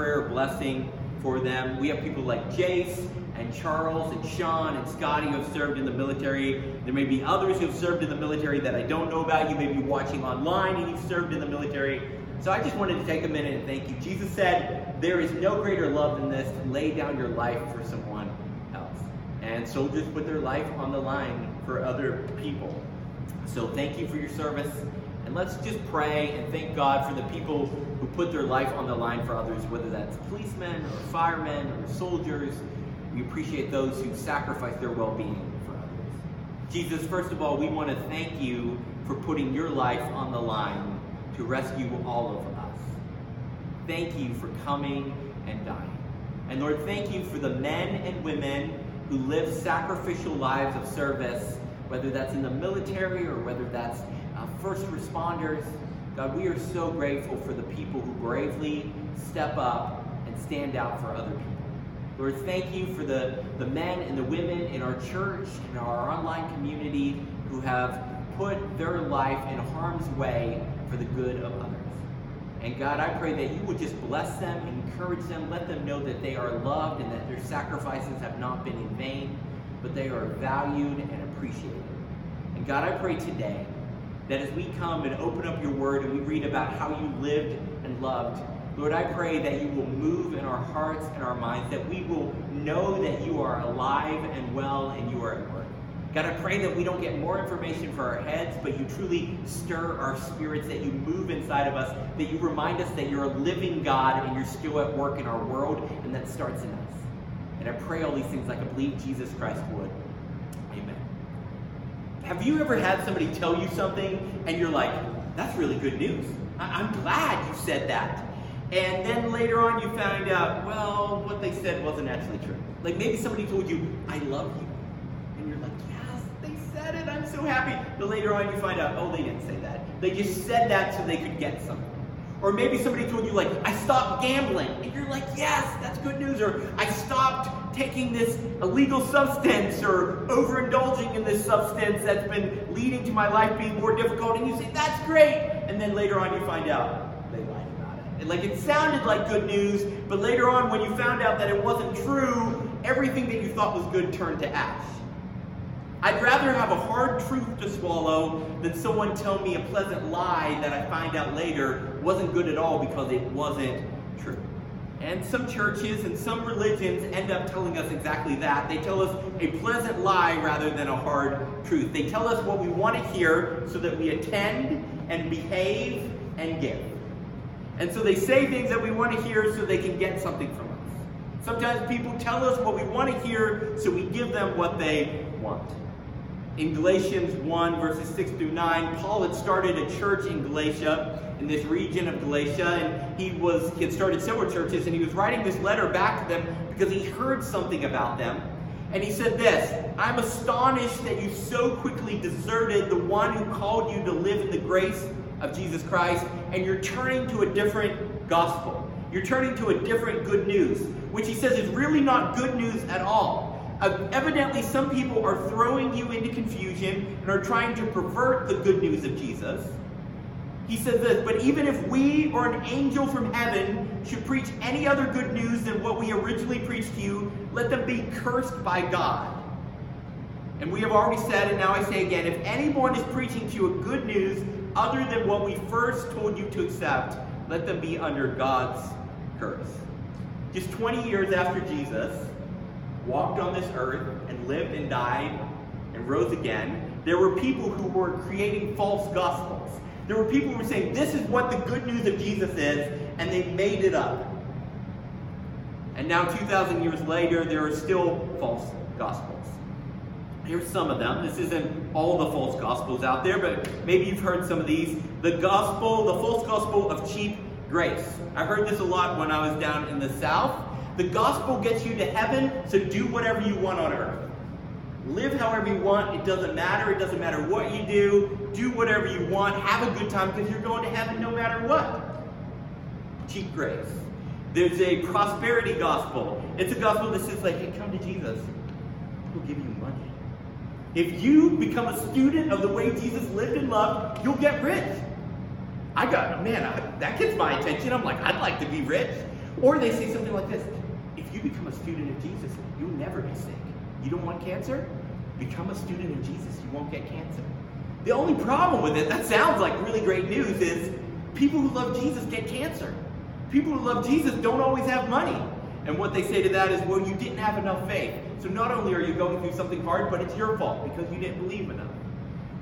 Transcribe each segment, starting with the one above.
prayer blessing for them. We have people like Jace and Charles and Sean and Scotty who have served in the military. There may be others who have served in the military that I don't know about. You may be watching online and you've served in the military. So I just wanted to take a minute and thank you. Jesus said, There is no greater love than this to lay down your life for someone else. And soldiers put their life on the line for other people. So thank you for your service. And let's just pray and thank God for the people who put their life on the line for others, whether that's policemen or firemen or soldiers. We appreciate those who sacrifice their well being for others. Jesus, first of all, we want to thank you for putting your life on the line to rescue all of us. Thank you for coming and dying. And Lord, thank you for the men and women who live sacrificial lives of service, whether that's in the military or whether that's first responders. God, we are so grateful for the people who bravely step up and stand out for other people. Lord, thank you for the, the men and the women in our church and our online community who have put their life in harm's way for the good of others. And God, I pray that you would just bless them, encourage them, let them know that they are loved and that their sacrifices have not been in vain, but they are valued and appreciated. And God, I pray today that as we come and open up your word and we read about how you lived and loved, Lord, I pray that you will move in our hearts and our minds, that we will know that you are alive and well and you are at work. God, I pray that we don't get more information for our heads, but you truly stir our spirits, that you move inside of us, that you remind us that you're a living God and you're still at work in our world, and that starts in us. And I pray all these things like I believe Jesus Christ would. Have you ever had somebody tell you something and you're like, that's really good news? I- I'm glad you said that. And then later on you find out, well, what they said wasn't actually true. Like maybe somebody told you, I love you. And you're like, yes, they said it. I'm so happy. But later on you find out, oh, they didn't say that. They just said that so they could get something. Or maybe somebody told you, like, I stopped gambling. And you're like, yes, that's good news. Or I stopped taking this illegal substance or overindulging in this substance that's been leading to my life being more difficult. And you say, that's great. And then later on you find out they lied about it. And like it sounded like good news, but later on when you found out that it wasn't true, everything that you thought was good turned to ash. I'd rather have a hard truth to swallow than someone tell me a pleasant lie that I find out later wasn't good at all because it wasn't true. And some churches and some religions end up telling us exactly that. They tell us a pleasant lie rather than a hard truth. They tell us what we want to hear so that we attend and behave and give. And so they say things that we want to hear so they can get something from us. Sometimes people tell us what we want to hear so we give them what they want. In Galatians 1, verses 6 through 9, Paul had started a church in Galatia, in this region of Galatia, and he was he had started several churches, and he was writing this letter back to them because he heard something about them. And he said this I'm astonished that you so quickly deserted the one who called you to live in the grace of Jesus Christ, and you're turning to a different gospel. You're turning to a different good news, which he says is really not good news at all. Uh, evidently, some people are throwing you into confusion and are trying to pervert the good news of Jesus. He says this, but even if we or an angel from heaven should preach any other good news than what we originally preached to you, let them be cursed by God. And we have already said, and now I say again, if anyone is preaching to you a good news other than what we first told you to accept, let them be under God's curse. Just 20 years after Jesus walked on this earth and lived and died and rose again, there were people who were creating false gospels. There were people who were saying, this is what the good news of Jesus is, and they made it up. And now, 2,000 years later, there are still false gospels. Here's some of them. This isn't all the false gospels out there, but maybe you've heard some of these. The gospel, the false gospel of cheap grace. I heard this a lot when I was down in the South. The gospel gets you to heaven, so do whatever you want on earth. Live however you want. It doesn't matter. It doesn't matter what you do. Do whatever you want. Have a good time because you're going to heaven no matter what. Cheap grace. There's a prosperity gospel. It's a gospel that says, like, hey, come to Jesus. He'll give you money. If you become a student of the way Jesus lived and loved, you'll get rich. I got, man, I, that gets my attention. I'm like, I'd like to be rich. Or they say something like this you become a student of Jesus, you'll never be sick. You don't want cancer? Become a student of Jesus, you won't get cancer. The only problem with it, that sounds like really great news, is people who love Jesus get cancer. People who love Jesus don't always have money. And what they say to that is, well, you didn't have enough faith. So not only are you going through something hard, but it's your fault because you didn't believe enough.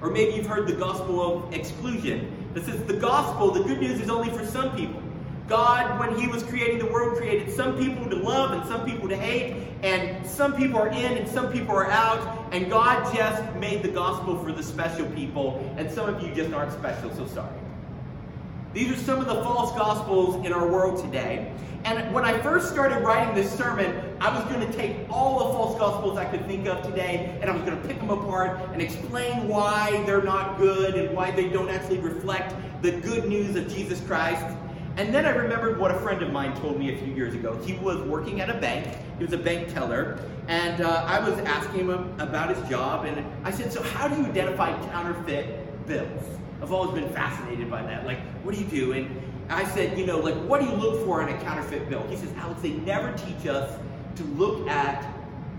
Or maybe you've heard the gospel of exclusion. that says the gospel, the good news is only for some people. God, when He was creating the world, created some people to love and some people to hate, and some people are in and some people are out, and God just made the gospel for the special people, and some of you just aren't special, so sorry. These are some of the false gospels in our world today. And when I first started writing this sermon, I was going to take all the false gospels I could think of today and I was going to pick them apart and explain why they're not good and why they don't actually reflect the good news of Jesus Christ. And then I remembered what a friend of mine told me a few years ago. He was working at a bank, he was a bank teller, and uh, I was asking him about his job. And I said, So, how do you identify counterfeit bills? I've always been fascinated by that. Like, what do you do? And I said, you know, like, what do you look for in a counterfeit bill? He says, Alex, they never teach us to look at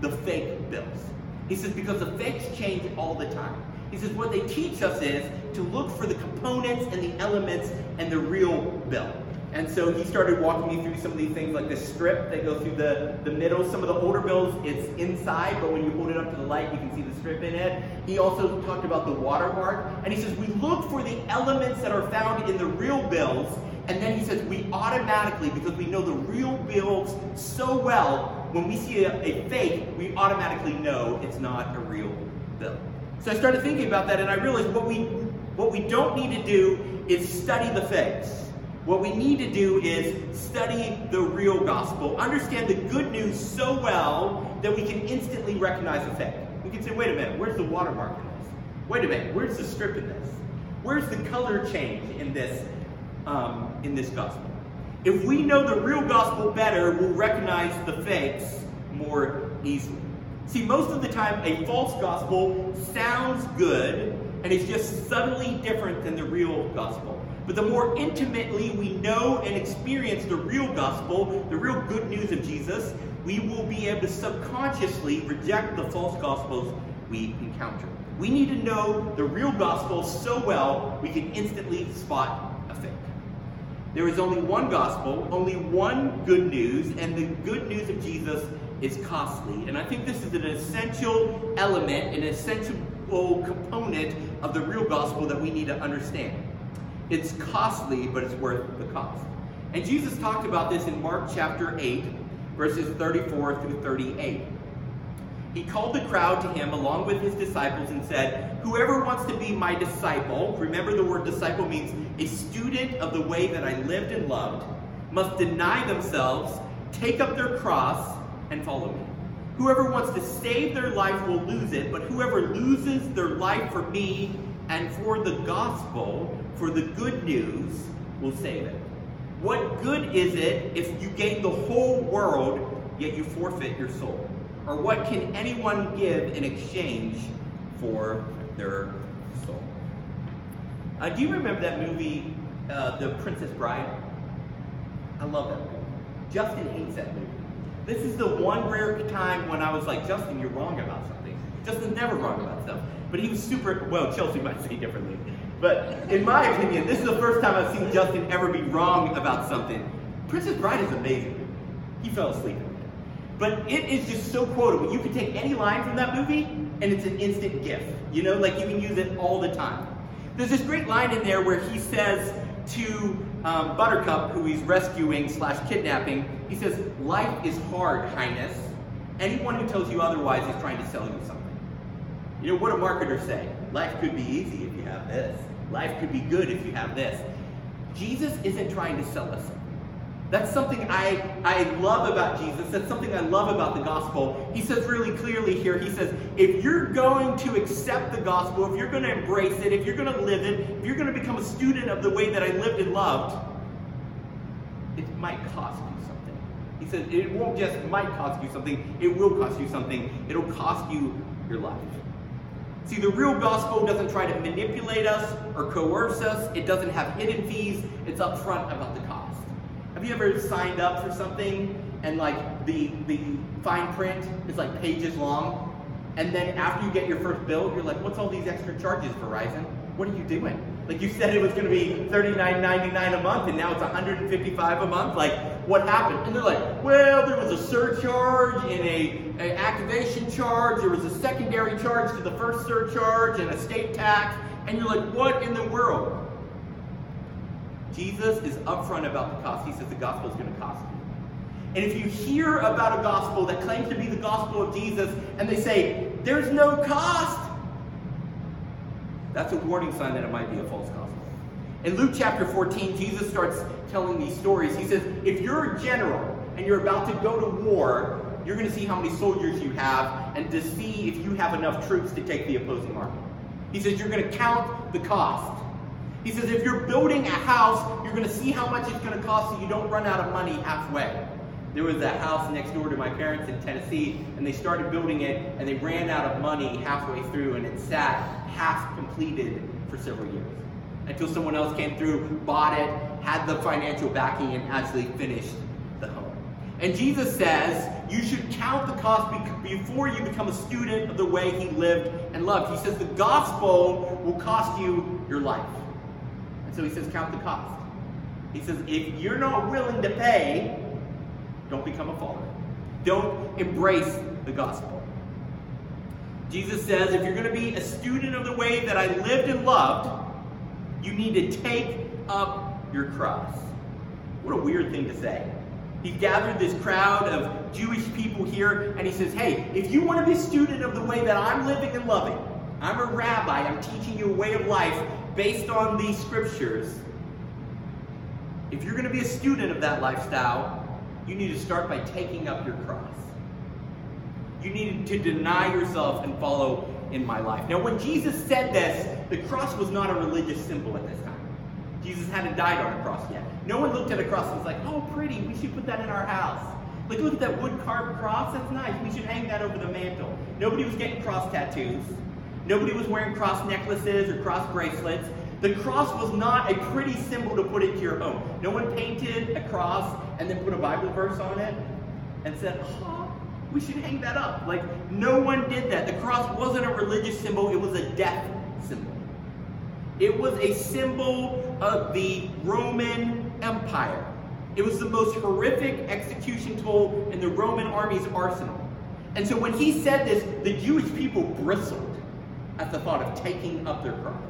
the fake bills. He says, because the fakes change all the time. He says, what they teach us is to look for the components and the elements and the real bill. And so he started walking me through some of these things like the strip that goes through the, the middle. Some of the older bills, it's inside, but when you hold it up to the light, you can see the strip in it. He also talked about the watermark. And he says, we look for the elements that are found in the real bills. And then he says, we automatically, because we know the real bills so well, when we see a, a fake, we automatically know it's not a real bill. So I started thinking about that, and I realized what we, what we don't need to do is study the fakes. What we need to do is study the real gospel, understand the good news so well that we can instantly recognize the fake. We can say, wait a minute, where's the watermark in this? Wait a minute, where's the strip in this? Where's the color change in this um, in this gospel? If we know the real gospel better, we'll recognize the fakes more easily. See, most of the time, a false gospel sounds good and is just subtly different than the real gospel. But the more intimately we know and experience the real gospel, the real good news of Jesus, we will be able to subconsciously reject the false gospels we encounter. We need to know the real gospel so well we can instantly spot a fake. There is only one gospel, only one good news, and the good news of Jesus is costly. And I think this is an essential element, an essential component of the real gospel that we need to understand. It's costly, but it's worth the cost. And Jesus talked about this in Mark chapter 8, verses 34 through 38. He called the crowd to him along with his disciples and said, Whoever wants to be my disciple, remember the word disciple means a student of the way that I lived and loved, must deny themselves, take up their cross, and follow me. Whoever wants to save their life will lose it, but whoever loses their life for me and for the gospel, for the good news, will save it. What good is it if you gain the whole world, yet you forfeit your soul? Or what can anyone give in exchange for their soul? Uh, do you remember that movie, uh, The Princess Bride? I love that movie. Justin hates that movie. This is the one rare time when I was like, Justin, you're wrong about something. Justin's never wrong about stuff. But he was super, well, Chelsea might say differently. But in my opinion, this is the first time I've seen Justin ever be wrong about something. Princess Bride is amazing. He fell asleep. But it is just so quotable. You can take any line from that movie and it's an instant gift. You know, like you can use it all the time. There's this great line in there where he says to um, Buttercup, who he's rescuing slash kidnapping, he says, Life is hard, Highness. Anyone who tells you otherwise is trying to sell you something. You know, what do marketers say? Life could be easy if you have this. Life could be good if you have this. Jesus isn't trying to sell us. That's something I, I love about Jesus. That's something I love about the gospel. He says really clearly here, he says, if you're going to accept the gospel, if you're going to embrace it, if you're going to live it, if you're going to become a student of the way that I lived and loved, it might cost you something. He says it won't just might cost you something, it will cost you something. It'll cost you your life. See, the real gospel doesn't try to manipulate us or coerce us. It doesn't have hidden fees. It's upfront about the cost. Have you ever signed up for something and like the the fine print is like pages long? And then after you get your first bill, you're like, what's all these extra charges, Verizon? What are you doing? Like you said it was going to be $39.99 a month, and now it's 155 a month. Like, what happened? And they're like, well, there was a surcharge in a, a activation charge. There was a secondary charge to the first surcharge and a state tax. And you're like, what in the world? Jesus is upfront about the cost. He says the gospel is going to cost you. And if you hear about a gospel that claims to be the gospel of Jesus and they say, there's no cost, that's a warning sign that it might be a false gospel. In Luke chapter 14, Jesus starts telling these stories. He says, if you're a general and you're about to go to war, you're going to see how many soldiers you have and to see if you have enough troops to take the opposing army. He says, you're going to count the cost. He says, if you're building a house, you're going to see how much it's going to cost so you don't run out of money halfway. There was a house next door to my parents in Tennessee, and they started building it, and they ran out of money halfway through, and it sat half completed for several years. Until someone else came through, bought it, had the financial backing, and actually finished the home. And Jesus says you should count the cost before you become a student of the way he lived and loved. He says the gospel will cost you your life. And so he says, count the cost. He says, if you're not willing to pay, don't become a follower. Don't embrace the gospel. Jesus says if you're going to be a student of the way that I lived and loved, you need to take up your cross. What a weird thing to say. He gathered this crowd of Jewish people here and he says, Hey, if you want to be a student of the way that I'm living and loving, I'm a rabbi, I'm teaching you a way of life based on these scriptures. If you're going to be a student of that lifestyle, you need to start by taking up your cross. You need to deny yourself and follow in my life. Now, when Jesus said this, the cross was not a religious symbol at this time. Jesus hadn't died on a cross yet. No one looked at a cross and was like, oh, pretty, we should put that in our house. Like, look at that wood carved cross, that's nice. We should hang that over the mantle. Nobody was getting cross tattoos. Nobody was wearing cross necklaces or cross bracelets. The cross was not a pretty symbol to put into your home. No one painted a cross and then put a Bible verse on it and said, oh, we should hang that up. Like, no one did that. The cross wasn't a religious symbol, it was a death symbol. It was a symbol of the Roman Empire. It was the most horrific execution tool in the Roman army's arsenal. And so when he said this, the Jewish people bristled at the thought of taking up their cross.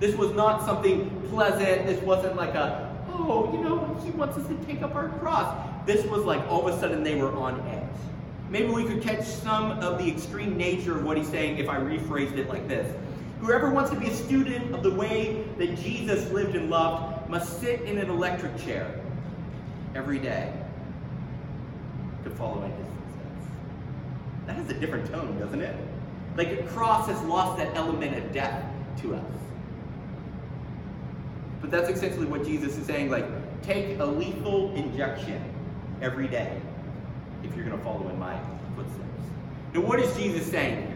This was not something pleasant. This wasn't like a, oh, you know, he wants us to take up our cross. This was like all of a sudden they were on edge. Maybe we could catch some of the extreme nature of what he's saying if I rephrased it like this. Whoever wants to be a student of the way that Jesus lived and loved must sit in an electric chair every day to follow in his footsteps. That has a different tone, doesn't it? Like a cross has lost that element of death to us. But that's essentially what Jesus is saying. Like, take a lethal injection every day if you're going to follow in my footsteps. Now, what is Jesus saying?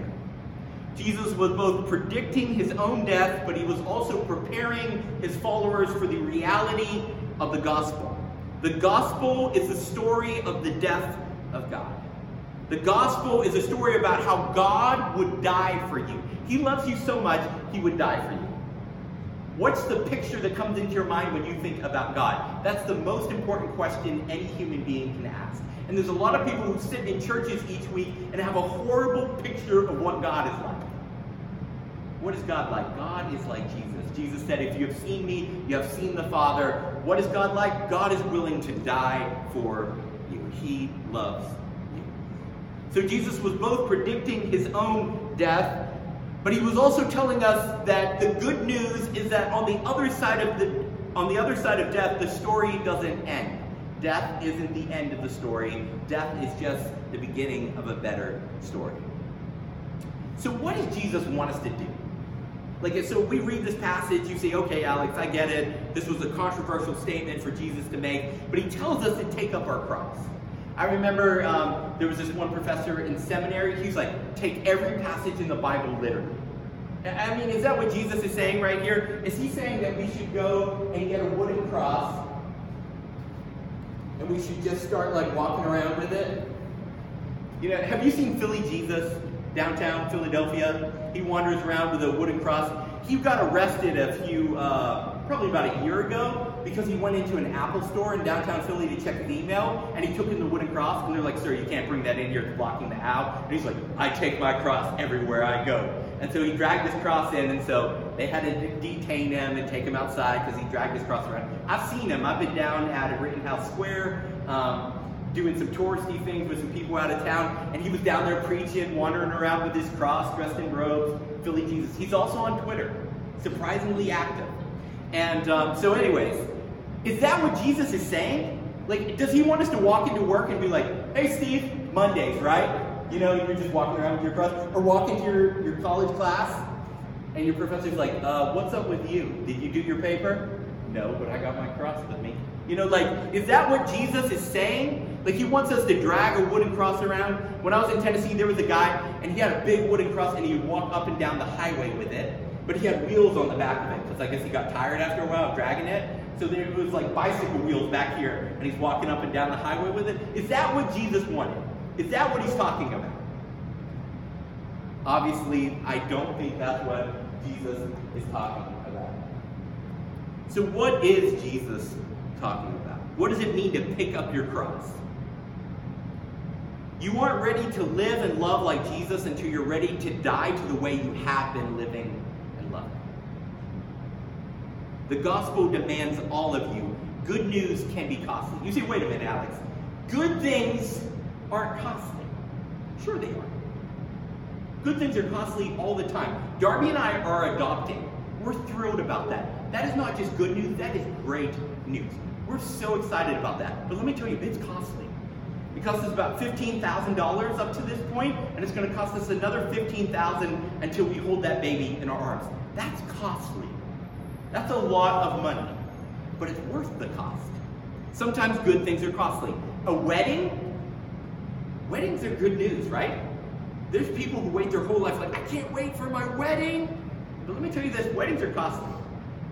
Jesus was both predicting his own death, but he was also preparing his followers for the reality of the gospel. The gospel is the story of the death of God. The gospel is a story about how God would die for you. He loves you so much, he would die for you. What's the picture that comes into your mind when you think about God? That's the most important question any human being can ask. And there's a lot of people who sit in churches each week and have a horrible picture of what God is like. What is God like? God is like Jesus. Jesus said, If you have seen me, you have seen the Father. What is God like? God is willing to die for you. He loves you. So Jesus was both predicting his own death but he was also telling us that the good news is that on the other side of the on the other side of death, the story doesn't end. Death isn't the end of the story. Death is just the beginning of a better story. So what does Jesus want us to do? Like, so we read this passage, you say, okay, Alex, I get it. This was a controversial statement for Jesus to make, but he tells us to take up our cross. I remember um, there was this one professor in seminary. He was like, take every passage in the Bible literally. I mean, is that what Jesus is saying right here? Is he saying that we should go and get a wooden cross and we should just start like walking around with it? You know, have you seen Philly Jesus downtown Philadelphia? He wanders around with a wooden cross. He got arrested a few, uh, probably about a year ago, because he went into an Apple store in downtown Philly to check his email, and he took in the wooden cross, and they're like, "Sir, you can't bring that in here; it's blocking the aisle." And he's like, "I take my cross everywhere I go." And so he dragged his cross in, and so they had to detain him and take him outside because he dragged his cross around. I've seen him. I've been down at Rittenhouse Square. Um, doing some touristy things with some people out of town, and he was down there preaching, wandering around with his cross, dressed in robes, Philly Jesus. He's also on Twitter, surprisingly active. And um, so, anyways, is that what Jesus is saying? Like, does he want us to walk into work and be like, hey, Steve, Mondays, right? You know, you're just walking around with your cross, or walk into your, your college class, and your professor's like, uh, what's up with you? Did you do your paper? No, but I got my cross with me. You know, like, is that what Jesus is saying? Like, he wants us to drag a wooden cross around. When I was in Tennessee, there was a guy, and he had a big wooden cross, and he would walk up and down the highway with it. But he had wheels on the back of it, because I guess he got tired after a while of dragging it. So there was like bicycle wheels back here, and he's walking up and down the highway with it. Is that what Jesus wanted? Is that what he's talking about? Obviously, I don't think that's what Jesus is talking about. So, what is Jesus talking about? What does it mean to pick up your cross? You aren't ready to live and love like Jesus until you're ready to die to the way you have been living and loving. The gospel demands all of you. Good news can be costly. You say, wait a minute, Alex. Good things aren't costly. Sure, they are. Good things are costly all the time. Darby and I are adopting. We're thrilled about that. That is not just good news, that is great news. We're so excited about that. But let me tell you, it's costly. It cost us about $15,000 up to this point, and it's going to cost us another 15,000 until we hold that baby in our arms. That's costly. That's a lot of money, but it's worth the cost. Sometimes good things are costly. A wedding, weddings are good news, right? There's people who wait their whole life like, I can't wait for my wedding. But let me tell you this, weddings are costly.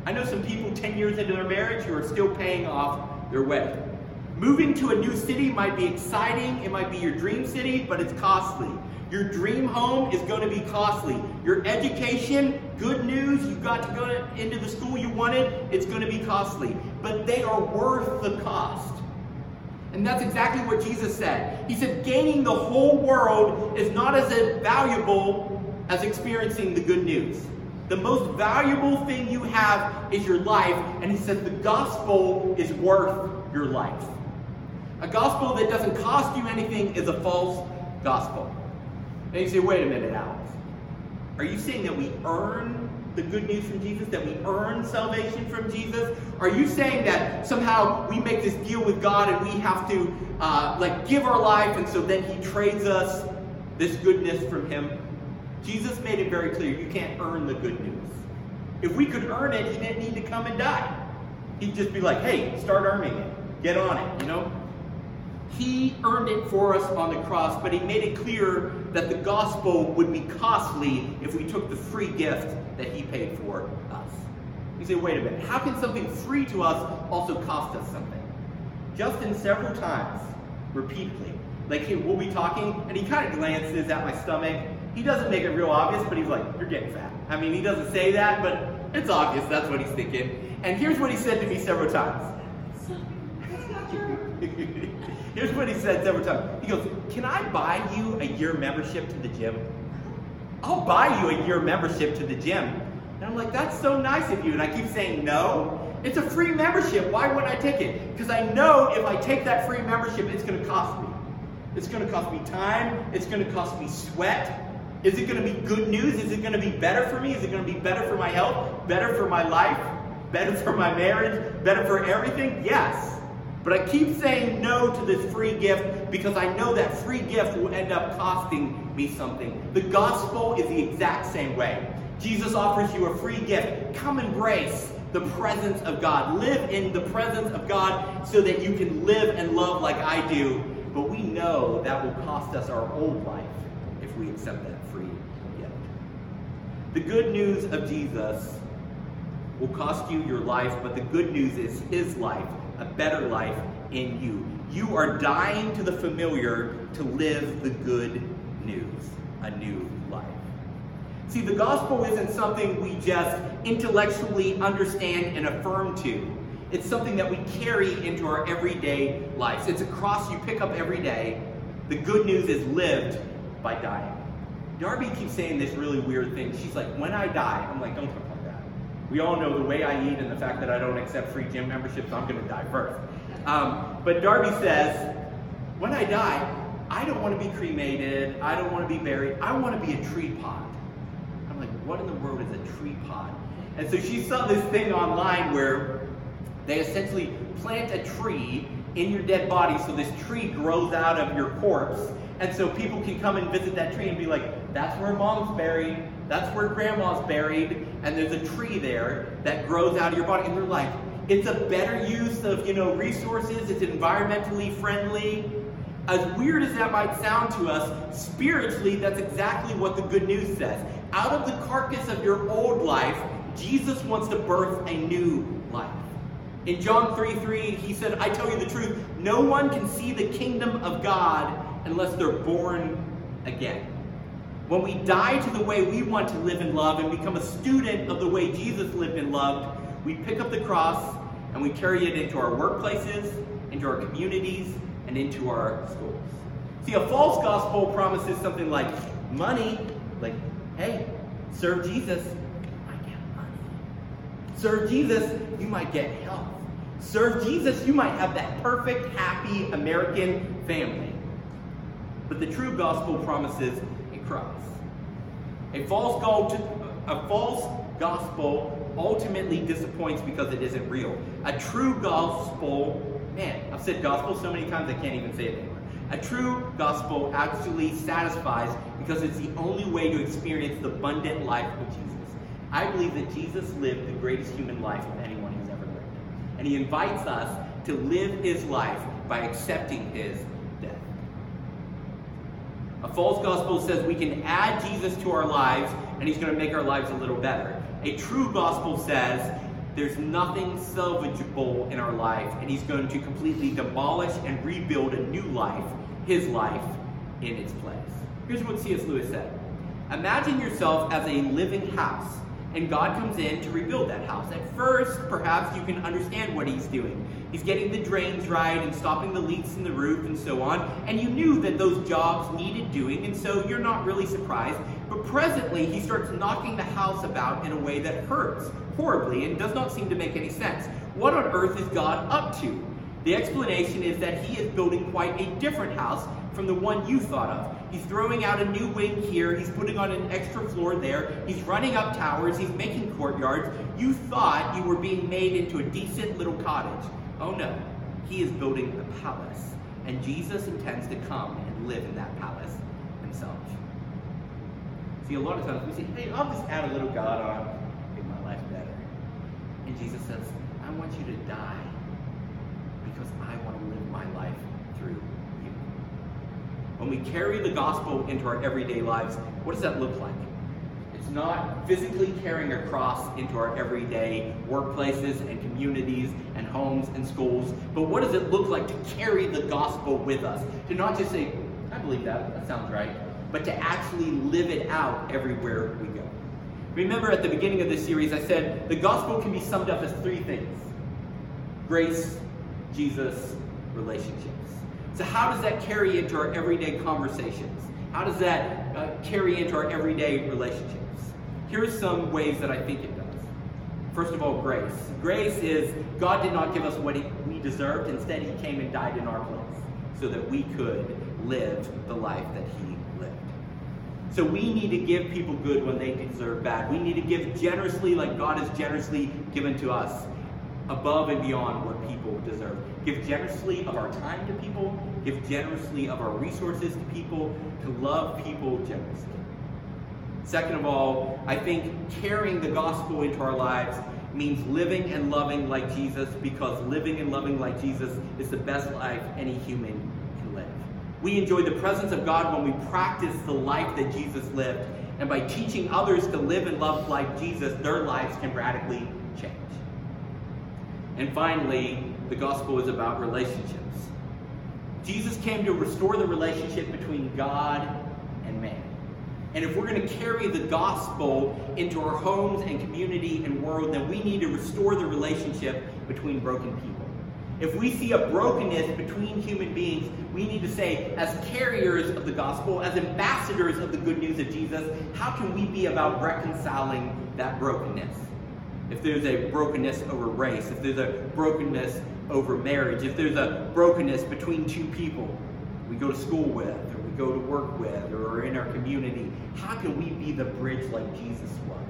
I know some people 10 years into their marriage who are still paying off their wedding. Moving to a new city might be exciting, it might be your dream city, but it's costly. Your dream home is going to be costly. Your education, good news, you got to go into the school you wanted, it's going to be costly. But they are worth the cost. And that's exactly what Jesus said. He said, gaining the whole world is not as valuable as experiencing the good news. The most valuable thing you have is your life. And he said, the gospel is worth your life. A gospel that doesn't cost you anything is a false gospel. And you say, wait a minute, Alex. Are you saying that we earn the good news from Jesus, that we earn salvation from Jesus? Are you saying that somehow we make this deal with God and we have to uh, like give our life and so then he trades us this goodness from him? Jesus made it very clear you can't earn the good news. If we could earn it, he didn't need to come and die. He'd just be like, hey, start earning it. Get on it, you know? He earned it for us on the cross, but he made it clear that the gospel would be costly if we took the free gift that he paid for us. You say, wait a minute, how can something free to us also cost us something? Justin several times, repeatedly, like he, we'll be talking, and he kind of glances at my stomach. He doesn't make it real obvious, but he's like, you're getting fat. I mean, he doesn't say that, but it's obvious that's what he's thinking. And here's what he said to me several times. Here's what he said several times. He goes, Can I buy you a year membership to the gym? I'll buy you a year membership to the gym. And I'm like, That's so nice of you. And I keep saying, No. It's a free membership. Why wouldn't I take it? Because I know if I take that free membership, it's going to cost me. It's going to cost me time. It's going to cost me sweat. Is it going to be good news? Is it going to be better for me? Is it going to be better for my health? Better for my life? Better for my marriage? Better for everything? Yes. But I keep saying no to this free gift because I know that free gift will end up costing me something. The gospel is the exact same way. Jesus offers you a free gift. Come embrace the presence of God. Live in the presence of God so that you can live and love like I do. But we know that will cost us our old life if we accept that free gift. The good news of Jesus will cost you your life, but the good news is his life, a better life in you. You are dying to the familiar to live the good news, a new life. See, the gospel isn't something we just intellectually understand and affirm to. It's something that we carry into our everyday lives. It's a cross you pick up every day. The good news is lived by dying. Darby keeps saying this really weird thing. She's like, when I die, I'm like, don't. We all know the way I eat and the fact that I don't accept free gym memberships, I'm going to die first. Um, but Darby says, when I die, I don't want to be cremated. I don't want to be buried. I want to be a tree pot. I'm like, what in the world is a tree pot? And so she saw this thing online where they essentially plant a tree in your dead body so this tree grows out of your corpse. And so people can come and visit that tree and be like, that's where mom's buried, that's where grandma's buried, and there's a tree there that grows out of your body. And they're like, it's a better use of, you know, resources, it's environmentally friendly. As weird as that might sound to us, spiritually, that's exactly what the good news says. Out of the carcass of your old life, Jesus wants to birth a new life. In John 3 3, he said, I tell you the truth, no one can see the kingdom of God unless they're born again. When we die to the way we want to live and love and become a student of the way Jesus lived and loved, we pick up the cross and we carry it into our workplaces, into our communities, and into our schools. See, a false gospel promises something like money, like, hey, serve Jesus, you might get money. Serve Jesus, you might get health. Serve Jesus, you might have that perfect, happy American family. But the true gospel promises a cross. A false, a false gospel ultimately disappoints because it isn't real. A true gospel, man, I've said gospel so many times I can't even say it anymore. A true gospel actually satisfies because it's the only way to experience the abundant life of Jesus. I believe that Jesus lived the greatest human life of anyone who's ever lived. And he invites us to live his life by accepting his false gospel says we can add Jesus to our lives and he's going to make our lives a little better. A true gospel says there's nothing salvageable in our life and he's going to completely demolish and rebuild a new life, his life, in its place. Here's what C.S. Lewis said Imagine yourself as a living house and God comes in to rebuild that house. At first, perhaps you can understand what he's doing. He's getting the drains right and stopping the leaks in the roof and so on, and you knew that those jobs needed doing, and so you're not really surprised. But presently, he starts knocking the house about in a way that hurts horribly and does not seem to make any sense. What on earth is God up to? The explanation is that he is building quite a different house from the one you thought of. He's throwing out a new wing here, he's putting on an extra floor there, he's running up towers, he's making courtyards. You thought you were being made into a decent little cottage. Oh no, he is building a palace. And Jesus intends to come and live in that palace himself. See, a lot of times we say, hey, I'll just add a little God on, make my life better. And Jesus says, I want you to die because I want to live my life through when we carry the gospel into our everyday lives, what does that look like? It's not physically carrying a cross into our everyday workplaces and communities and homes and schools, but what does it look like to carry the gospel with us? To not just say, I believe that, that sounds right, but to actually live it out everywhere we go. Remember at the beginning of this series, I said the gospel can be summed up as three things grace, Jesus, relationships. So, how does that carry into our everyday conversations? How does that uh, carry into our everyday relationships? Here's some ways that I think it does. First of all, grace. Grace is God did not give us what he, we deserved, instead, He came and died in our place so that we could live the life that He lived. So we need to give people good when they deserve bad. We need to give generously like God has generously given to us, above and beyond what people deserve. Give generously of our time to people, give generously of our resources to people, to love people generously. Second of all, I think carrying the gospel into our lives means living and loving like Jesus because living and loving like Jesus is the best life any human can live. We enjoy the presence of God when we practice the life that Jesus lived, And by teaching others to live and love like Jesus, their lives can radically. And finally, the gospel is about relationships. Jesus came to restore the relationship between God and man. And if we're going to carry the gospel into our homes and community and world, then we need to restore the relationship between broken people. If we see a brokenness between human beings, we need to say, as carriers of the gospel, as ambassadors of the good news of Jesus, how can we be about reconciling that brokenness? If there's a brokenness over race, if there's a brokenness over marriage, if there's a brokenness between two people we go to school with, or we go to work with, or in our community, how can we be the bridge like Jesus was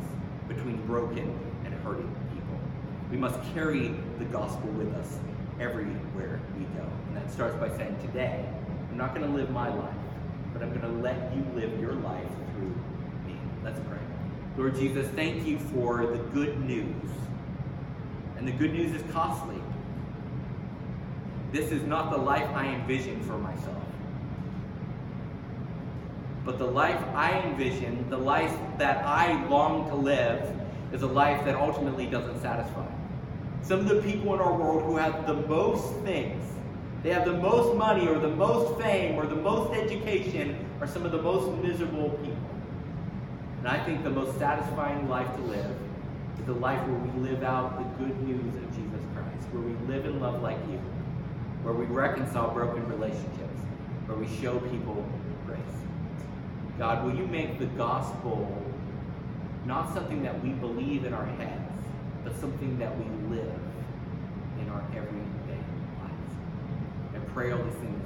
between broken and hurting people? We must carry the gospel with us everywhere we go. And that starts by saying, Today, I'm not going to live my life, but I'm going to let you live your life through me. Let's pray. Lord Jesus, thank you for the good news. And the good news is costly. This is not the life I envision for myself. But the life I envision, the life that I long to live, is a life that ultimately doesn't satisfy. Some of the people in our world who have the most things, they have the most money or the most fame or the most education, are some of the most miserable people. And I think the most satisfying life to live is the life where we live out the good news of Jesus Christ, where we live and love like you, where we reconcile broken relationships, where we show people grace. God, will you make the gospel not something that we believe in our heads, but something that we live in our everyday lives? I pray all these things